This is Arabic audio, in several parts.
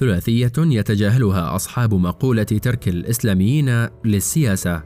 ثلاثية يتجاهلها أصحاب مقولة ترك الإسلاميين للسياسة.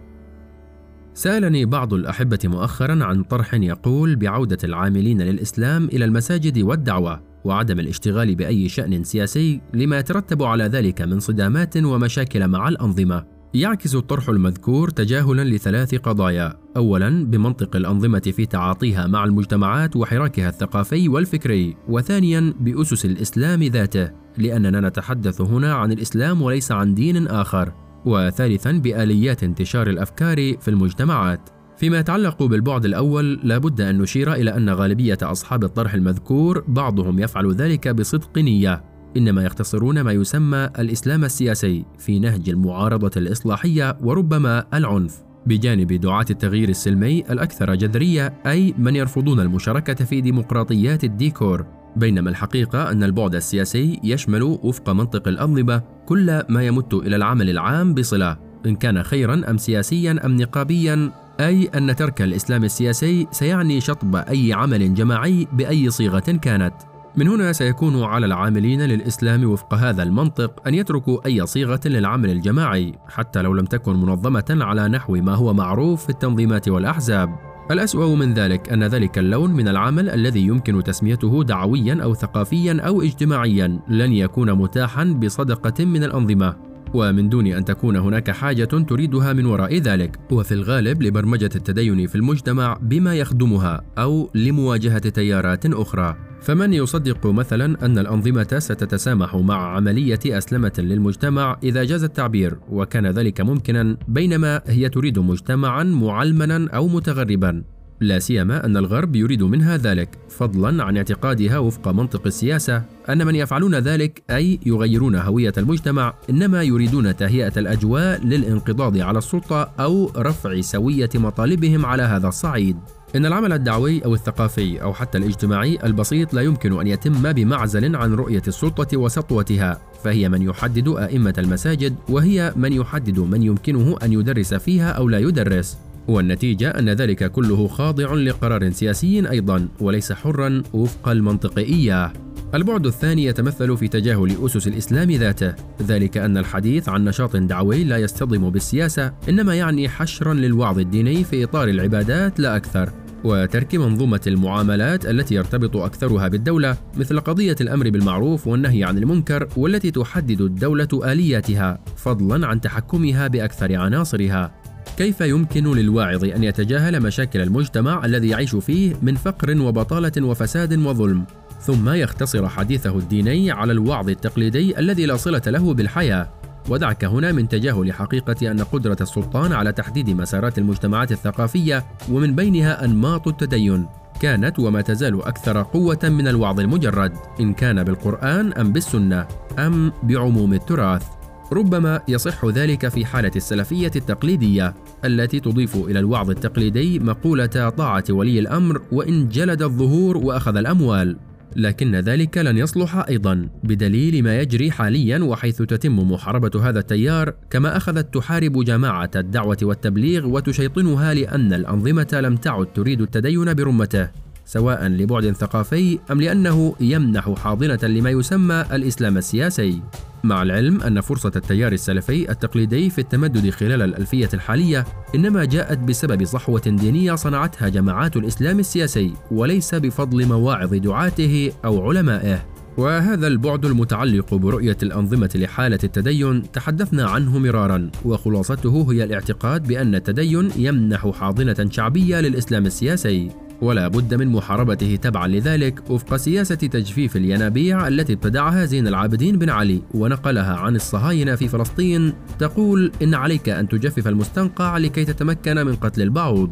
سألني بعض الأحبة مؤخرا عن طرح يقول بعودة العاملين للإسلام إلى المساجد والدعوة وعدم الاشتغال بأي شأن سياسي لما يترتب على ذلك من صدامات ومشاكل مع الأنظمة. يعكس الطرح المذكور تجاهلا لثلاث قضايا. اولا بمنطق الأنظمة في تعاطيها مع المجتمعات وحراكها الثقافي والفكري. وثانيا بأسس الإسلام ذاته لأننا نتحدث هنا عن الإسلام وليس عن دين آخر. وثالثا بآليات انتشار الأفكار في المجتمعات. فيما يتعلق بالبعد الأول لابد أن نشير إلى أن غالبية أصحاب الطرح المذكور بعضهم يفعل ذلك بصدق نية. إنما يختصرون ما يسمى الإسلام السياسي في نهج المعارضة الإصلاحية وربما العنف. بجانب دعاة التغيير السلمي الأكثر جذرية أي من يرفضون المشاركة في ديمقراطيات الديكور. بينما الحقيقة أن البعد السياسي يشمل وفق منطق الأنظمة كل ما يمت إلى العمل العام بصلة إن كان خيرا أم سياسيا أم نقابيا أي أن ترك الإسلام السياسي سيعني شطب أي عمل جماعي بأي صيغة كانت. من هنا سيكون على العاملين للإسلام وفق هذا المنطق أن يتركوا أي صيغة للعمل الجماعي حتى لو لم تكن منظمة على نحو ما هو معروف في التنظيمات والأحزاب. الأسوأ من ذلك أن ذلك اللون من العمل الذي يمكن تسميته دعويا أو ثقافيا أو اجتماعيا لن يكون متاحا بصدقة من الأنظمة ومن دون أن تكون هناك حاجة تريدها من وراء ذلك وفي الغالب لبرمجة التدين في المجتمع بما يخدمها أو لمواجهة تيارات أخرى فمن يصدق مثلا أن الأنظمة ستتسامح مع عملية أسلمة للمجتمع إذا جاز التعبير وكان ذلك ممكنا بينما هي تريد مجتمعا معلمنا أو متغربا. لا سيما أن الغرب يريد منها ذلك فضلا عن اعتقادها وفق منطق السياسة أن من يفعلون ذلك أي يغيرون هوية المجتمع إنما يريدون تهيئة الأجواء للانقضاض على السلطة أو رفع سوية مطالبهم على هذا الصعيد. إن العمل الدعوي أو الثقافي أو حتى الاجتماعي البسيط لا يمكن أن يتم بمعزل عن رؤية السلطة وسطوتها، فهي من يحدد أئمة المساجد وهي من يحدد من يمكنه أن يدرس فيها أو لا يدرس، والنتيجة أن ذلك كله خاضع لقرار سياسي أيضا وليس حرا وفق المنطق إياه. البعد الثاني يتمثل في تجاهل أسس الإسلام ذاته، ذلك أن الحديث عن نشاط دعوي لا يصطدم بالسياسة، إنما يعني حشرا للوعظ الديني في إطار العبادات لا أكثر. وترك منظومة المعاملات التي يرتبط أكثرها بالدولة مثل قضية الأمر بالمعروف والنهي عن المنكر والتي تحدد الدولة آلياتها فضلا عن تحكمها بأكثر عناصرها. كيف يمكن للواعظ أن يتجاهل مشاكل المجتمع الذي يعيش فيه من فقر وبطالة وفساد وظلم؟ ثم يختصر حديثه الديني على الوعظ التقليدي الذي لا صلة له بالحياة. ودعك هنا من تجاهل حقيقة أن قدرة السلطان على تحديد مسارات المجتمعات الثقافية ومن بينها أنماط التدين كانت وما تزال أكثر قوة من الوعظ المجرد إن كان بالقرآن أم بالسنة أم بعموم التراث. ربما يصح ذلك في حالة السلفية التقليدية التي تضيف إلى الوعظ التقليدي مقولة طاعة ولي الأمر وإن جلد الظهور وأخذ الأموال. لكن ذلك لن يصلح أيضا بدليل ما يجري حاليا وحيث تتم محاربة هذا التيار كما أخذت تحارب جماعة الدعوة والتبليغ وتشيطنها لأن الأنظمة لم تعد تريد التدين برمته سواء لبعد ثقافي أم لأنه يمنح حاضنة لما يسمى الإسلام السياسي. مع العلم أن فرصة التيار السلفي التقليدي في التمدد خلال الألفية الحالية إنما جاءت بسبب صحوة دينية صنعتها جماعات الإسلام السياسي وليس بفضل مواعظ دعاته أو علمائه. وهذا البعد المتعلق برؤية الأنظمة لحالة التدين تحدثنا عنه مرارا وخلاصته هي الاعتقاد بأن التدين يمنح حاضنة شعبية للإسلام السياسي. ولا بد من محاربته تبعا لذلك وفق سياسة تجفيف الينابيع التي ابتدعها زين العابدين بن علي ونقلها عن الصهاينة في فلسطين تقول إن عليك أن تجفف المستنقع لكي تتمكن من قتل البعوض.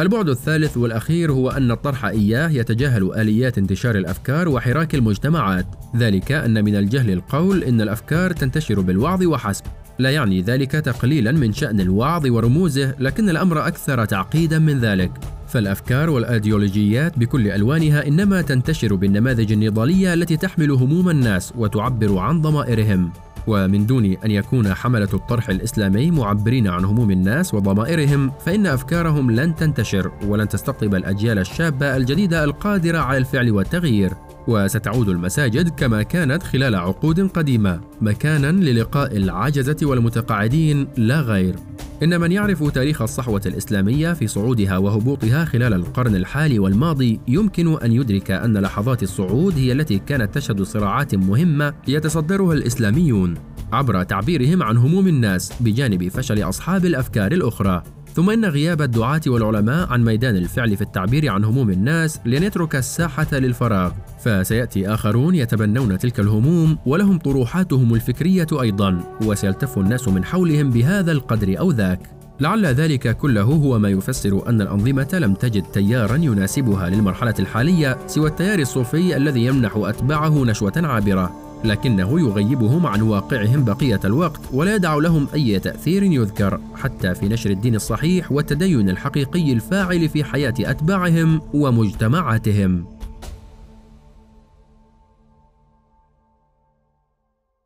البعد الثالث والأخير هو أن الطرح إياه يتجاهل آليات انتشار الأفكار وحراك المجتمعات. ذلك أن من الجهل القول إن الأفكار تنتشر بالوعظ وحسب. لا يعني ذلك تقليلا من شأن الوعظ ورموزه لكن الأمر أكثر تعقيدا من ذلك. فالافكار والأيديولوجيات بكل ألوانها إنما تنتشر بالنماذج النضالية التي تحمل هموم الناس وتعبر عن ضمائرهم. ومن دون أن يكون حملة الطرح الإسلامي معبرين عن هموم الناس وضمائرهم فإن أفكارهم لن تنتشر ولن تستقطب الأجيال الشابة الجديدة القادرة على الفعل والتغيير. وستعود المساجد كما كانت خلال عقود قديمة مكانا للقاء العجزة والمتقاعدين لا غير. إن من يعرف تاريخ الصحوة الإسلامية في صعودها وهبوطها خلال القرن الحالي والماضي يمكن أن يدرك أن لحظات الصعود هي التي كانت تشهد صراعات مهمة يتصدرها الإسلاميون عبر تعبيرهم عن هموم الناس بجانب فشل أصحاب الأفكار الأخرى. ثم إن غياب الدعاة والعلماء عن ميدان الفعل في التعبير عن هموم الناس لن يترك الساحة للفراغ. فسيأتي آخرون يتبنون تلك الهموم ولهم طروحاتهم الفكرية أيضا وسيلتف الناس من حولهم بهذا القدر أو ذاك. لعل ذلك كله هو ما يفسر أن الأنظمة لم تجد تيارا يناسبها للمرحلة الحالية سوى التيار الصوفي الذي يمنح أتباعه نشوة عابرة. لكنه يغيبهم عن واقعهم بقية الوقت ولا يدع لهم أي تأثير يذكر حتى في نشر الدين الصحيح والتدين الحقيقي الفاعل في حياة أتباعهم ومجتمعاتهم.